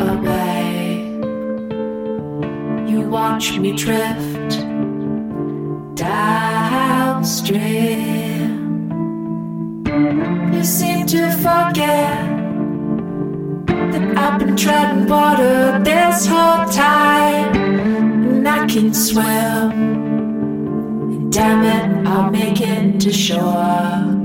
away. You watch me drift downstream. You seem to forget that I've been treading water this whole time, and I can swim. And damn it, I'll make it to shore.